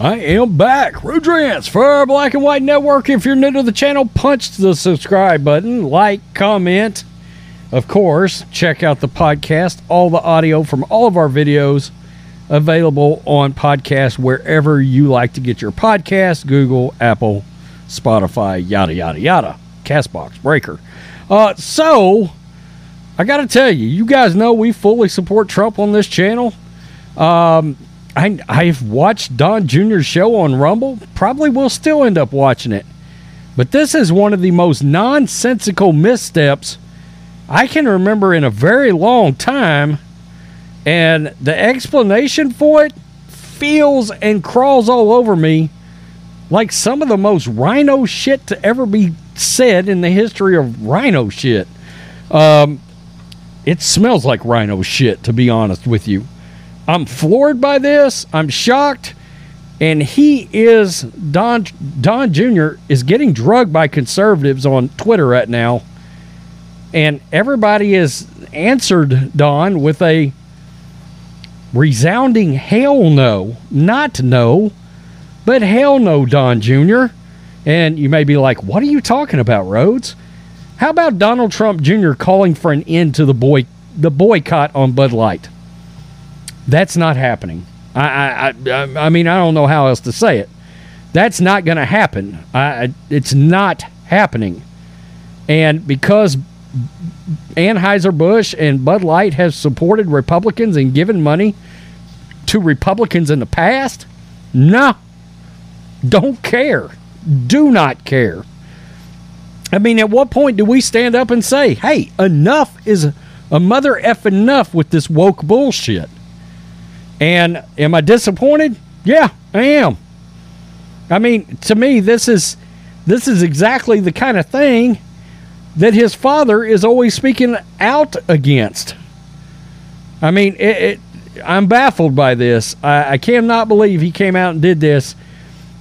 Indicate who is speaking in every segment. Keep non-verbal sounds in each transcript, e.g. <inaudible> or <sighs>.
Speaker 1: I am back. Rudrance for Black and White Network. If you're new to the channel, punch the subscribe button, like, comment. Of course, check out the podcast. All the audio from all of our videos available on podcast wherever you like to get your podcast Google, Apple, Spotify, yada, yada, yada. Castbox, Breaker. Uh, so, I got to tell you, you guys know we fully support Trump on this channel. Um, I, I've watched Don Jr.'s show on Rumble. Probably will still end up watching it. But this is one of the most nonsensical missteps I can remember in a very long time. And the explanation for it feels and crawls all over me like some of the most RINO shit to ever be said in the history of RINO shit. Um, it smells like RINO shit, to be honest with you. I'm floored by this. I'm shocked. And he is Don Don Jr. is getting drugged by conservatives on Twitter right now. And everybody has answered Don with a resounding hell no. Not no, but hell no, Don Jr. And you may be like, what are you talking about, Rhodes? How about Donald Trump Jr. calling for an end to the boy the boycott on Bud Light? That's not happening. I, I, I, I mean, I don't know how else to say it. That's not going to happen. I, it's not happening. And because Anheuser-Busch and Bud Light have supported Republicans and given money to Republicans in the past, no, don't care. Do not care. I mean, at what point do we stand up and say, hey, enough is a mother F enough with this woke bullshit? And am I disappointed? Yeah, I am. I mean, to me, this is this is exactly the kind of thing that his father is always speaking out against. I mean, it, it, I'm baffled by this. I, I cannot believe he came out and did this,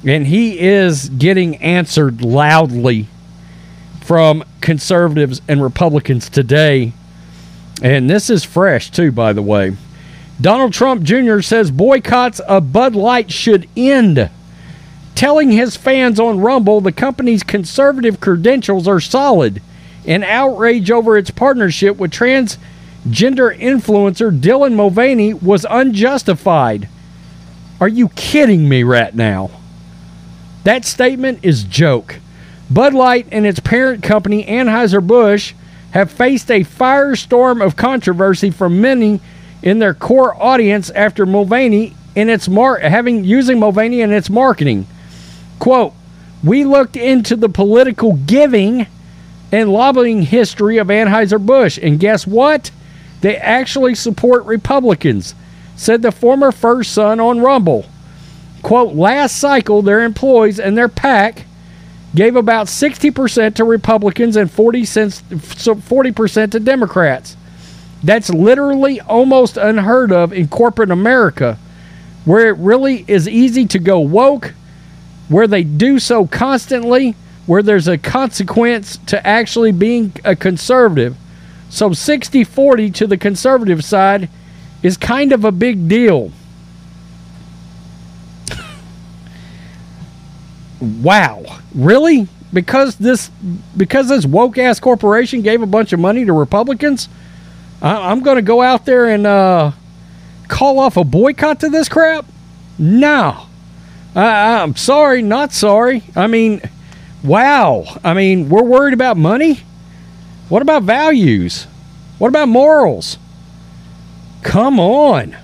Speaker 1: and he is getting answered loudly from conservatives and Republicans today. And this is fresh, too, by the way. Donald Trump Jr. says boycotts of Bud Light should end, telling his fans on Rumble the company's conservative credentials are solid and outrage over its partnership with transgender influencer Dylan Mulvaney was unjustified. Are you kidding me right now? That statement is joke. Bud Light and its parent company Anheuser-Busch have faced a firestorm of controversy from many in their core audience after Mulvaney in its mar- having using Mulvaney in its marketing. Quote, we looked into the political giving and lobbying history of Anheuser-Busch, and guess what? They actually support Republicans, said the former first son on Rumble. Quote, last cycle, their employees and their PAC gave about 60% to Republicans and 40 cents, 40% to Democrats. That's literally almost unheard of in corporate America, where it really is easy to go woke, where they do so constantly, where there's a consequence to actually being a conservative. So 60 40 to the conservative side is kind of a big deal. <laughs> wow. Really? Because this because this woke ass corporation gave a bunch of money to Republicans? I, am going to go out there and uh, call off a boycott to this crap? No. I, I'm sorry, not sorry. I mean, wow. I mean, we're worried about money? What about values? What about morals? Come on.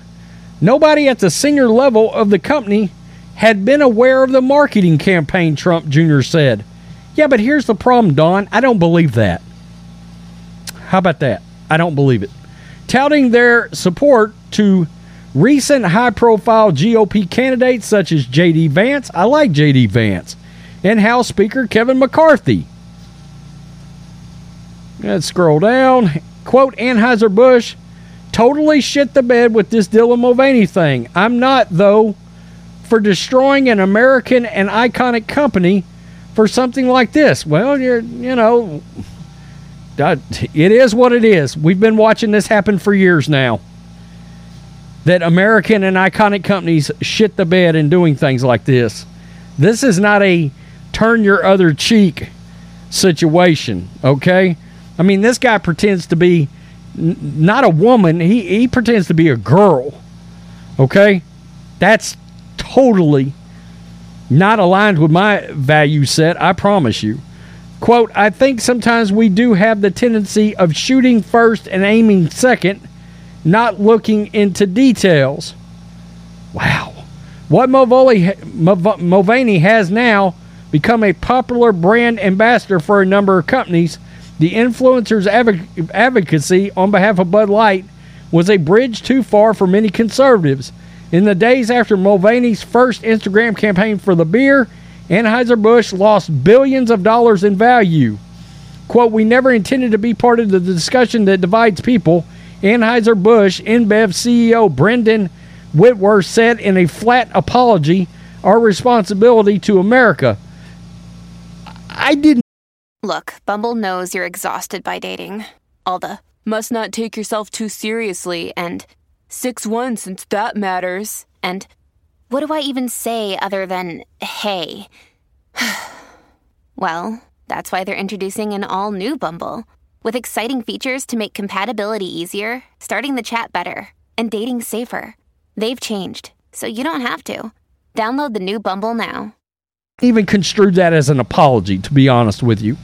Speaker 1: Nobody at the senior level of the company had been aware of the marketing campaign, Trump Jr. said. Yeah, but here's the problem, Don. I don't believe that. How about that? I don't believe it. touting their support to recent high profile GOP candidates such as J.D. Vance. I like J.D. Vance. And House Speaker Kevin McCarthy. Let's scroll down. Quote Anheuser-Busch totally shit the bed with this Dylan Mulvaney thing. I'm not, though, for destroying an American and iconic company for something like this. Well, you're, you know, it is what it is. We've been watching this happen for years now. That American and iconic companies shit the bed in doing things like this. This is not a turn your other cheek situation, okay? I mean, this guy pretends to be n- not a woman, he, he pretends to be a girl, okay? That's totally not aligned with my value set, I promise you. Quote, I think sometimes we do have the tendency of shooting first and aiming second, not looking into details. Wow. What Mulvaney has now become a popular brand ambassador for a number of companies. The influencer's advocacy on behalf of Bud Light was a bridge too far for many conservatives. In the days after Mulvaney's first Instagram campaign for the beer, Anheuser-Busch lost billions of dollars in value. Quote, we never intended to be part of the discussion that divides people. Anheuser-Busch InBev CEO Brendan Whitworth said in a flat apology, our responsibility to America. I didn't.
Speaker 2: Look, Bumble knows you're exhausted by dating. All the must not take yourself too seriously and 6 1 since that matters. And what do I even say other than hey? <sighs> well, that's why they're introducing an all new Bumble with exciting features to make compatibility easier, starting the chat better, and dating safer. They've changed, so you don't have to. Download the new Bumble now.
Speaker 1: Even construed that as an apology, to be honest with you.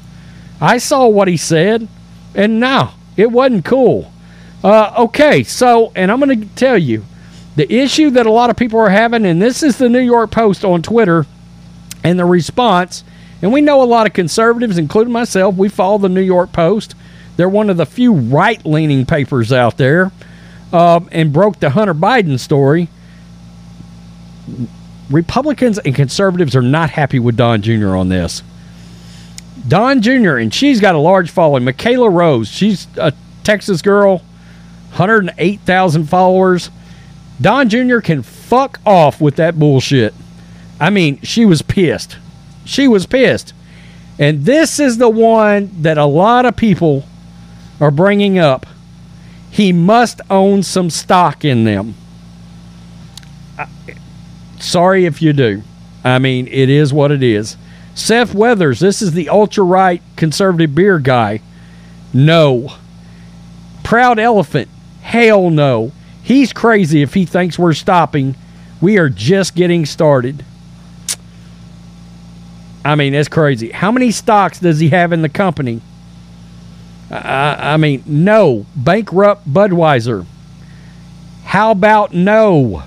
Speaker 1: I saw what he said, and no, it wasn't cool. Uh, okay, so, and I'm going to tell you, the issue that a lot of people are having, and this is the New York Post on Twitter, and the response, and we know a lot of conservatives, including myself, we follow the New York Post. They're one of the few right leaning papers out there, uh, and broke the Hunter Biden story. Republicans and conservatives are not happy with Don Jr. on this. Don Jr., and she's got a large following. Michaela Rose, she's a Texas girl, 108,000 followers. Don Jr. can fuck off with that bullshit. I mean, she was pissed. She was pissed. And this is the one that a lot of people are bringing up. He must own some stock in them. sorry if you do. I mean, it is what it is. Seth Weathers, this is the ultra right conservative beer guy. No. Proud Elephant, hell no. He's crazy if he thinks we're stopping. We are just getting started. I mean, that's crazy. How many stocks does he have in the company? I, I mean, no. Bankrupt Budweiser. How about no?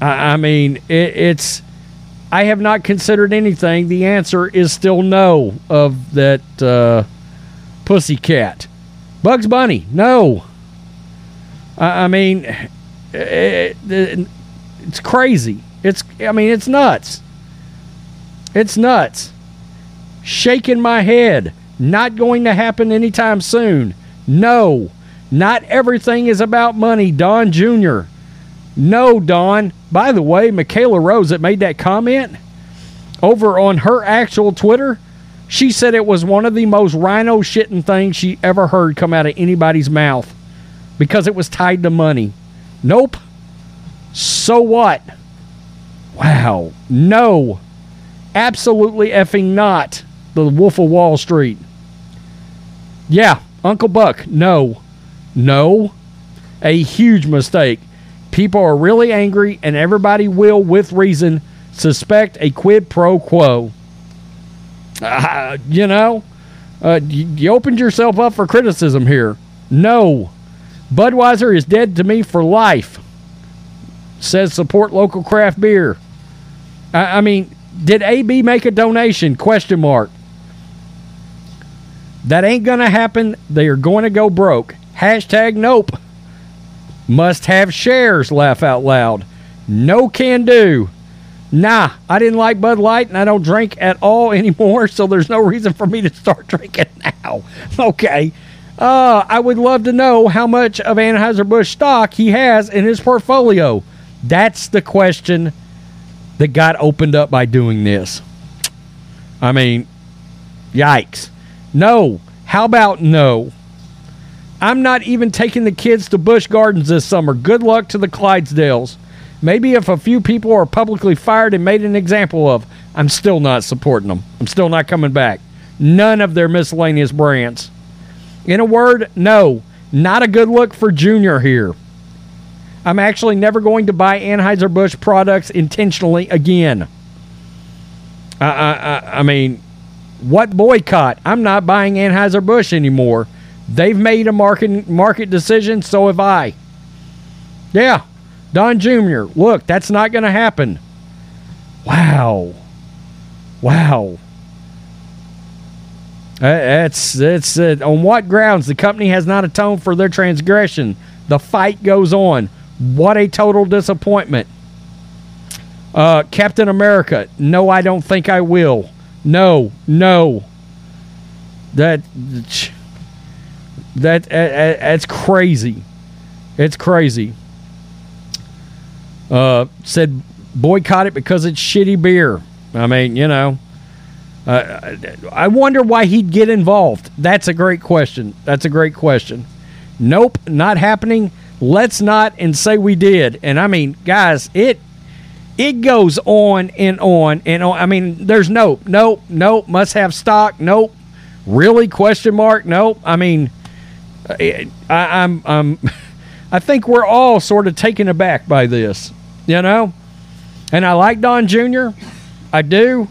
Speaker 1: I, I mean, it, it's. I have not considered anything. The answer is still no of that uh, pussycat. Bugs Bunny, no. I, I mean, it, it, it's crazy. It's, I mean, it's nuts. It's nuts. Shaking my head. Not going to happen anytime soon. No. Not everything is about money, Don Jr. No, Don. By the way, Michaela Rose that made that comment over on her actual Twitter, she said it was one of the most RINO shitting things she ever heard come out of anybody's mouth because it was tied to money. Nope. So what? Wow. No. Absolutely effing not. The Wolf of Wall Street. Yeah, Uncle Buck. No. No. A huge mistake. People are really angry, and everybody will, with reason, suspect a quid pro quo. Uh, you know, uh, you, you opened yourself up for criticism here. No. Budweiser is dead to me for life. Says support local craft beer. I, I mean, did AB make a donation? Question mark. That ain't gonna happen. They are going to go broke. Hashtag nope. Must have shares, laugh out loud. No can do. Nah, I didn't like Bud Light and I don't drink at all <laughs> anymore, so there's no reason for me to start drinking now. <laughs> Okay. Uh, I would love to know how much of Anheuser-Busch stock he has in his portfolio. That's the question that got opened up by doing this. I mean, yikes. No. How about no? I'm not even taking the kids to Busch Gardens this summer. Good luck to the Clydesdales. Maybe if a few people are publicly fired and made an example of, I'm still not supporting them. I'm still not coming back. None of their miscellaneous brands. In a word, no, not a good look for Junior here. I'm actually never going to buy Anheuser-Busch products intentionally again. I, I, I mean, what boycott? I'm not buying Anheuser-Busch anymore. They've made a market, market decision, so have I. Yeah, Don Jr., look, that's not going to happen. Wow. Wow. That's that's on what grounds the company has not atoned for their transgression. The fight goes on. What a total disappointment. Uh, Captain America. No, I don't think I will. No, no. That that, that that's crazy. It's crazy. Uh, said boycott it because it's shitty beer. I mean, you know. Uh, I wonder why he'd get involved. That's a great question. That's a great question. Nope, not happening. Let's not and say we did. And I mean, guys, it it goes on and on and on. I mean, there's nope, nope, nope. Must have stock. Nope. Really? Question mark. Nope. I mean, I, I'm I'm <laughs> I think we're all sort of taken aback by this, you know. And I like Don Jr. I do.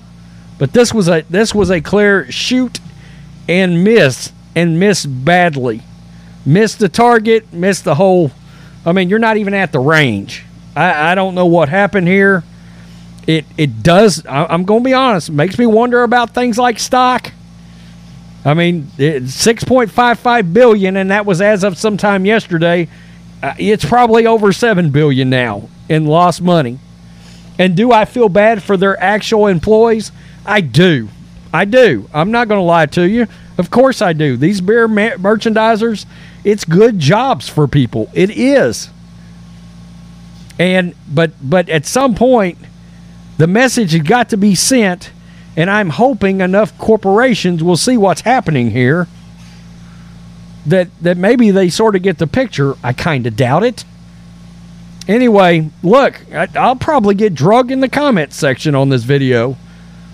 Speaker 1: But this was a this was a clear shoot and miss and miss badly. Missed the target, missed the whole I mean, you're not even at the range. I, I don't know what happened here. It it does I, am gonna be honest, makes me wonder about things like stock. I mean, 6.55 billion and that was as of sometime yesterday. Uh, it's probably over 7 billion now in lost money. And do I feel bad for their actual employees? I do. I do. I'm not going to lie to you. Of course I do. These beer ma- merchandisers, it's good jobs for people. It is. And but but at some point the message has got to be sent and I'm hoping enough corporations will see what's happening here that that maybe they sort of get the picture. I kind of doubt it. Anyway, look, I, I'll probably get drugged in the comments section on this video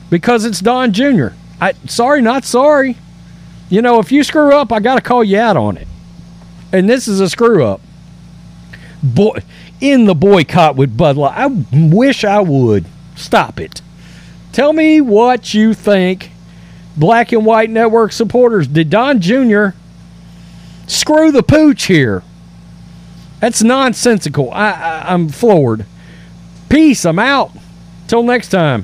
Speaker 1: because it's Don Jr. I sorry, not sorry. You know, if you screw up, I got to call you out on it. And this is a screw up. Boy, in the boycott with Bud Light. I wish I would. Stop it. Tell me what you think, Black and White Network supporters. Did Don Jr. screw the pooch here? That's nonsensical. I, I, I'm floored. Peace. I'm out. Till next time.